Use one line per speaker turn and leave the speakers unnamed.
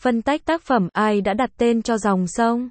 Phân tách tác phẩm ai đã đặt tên cho dòng sông?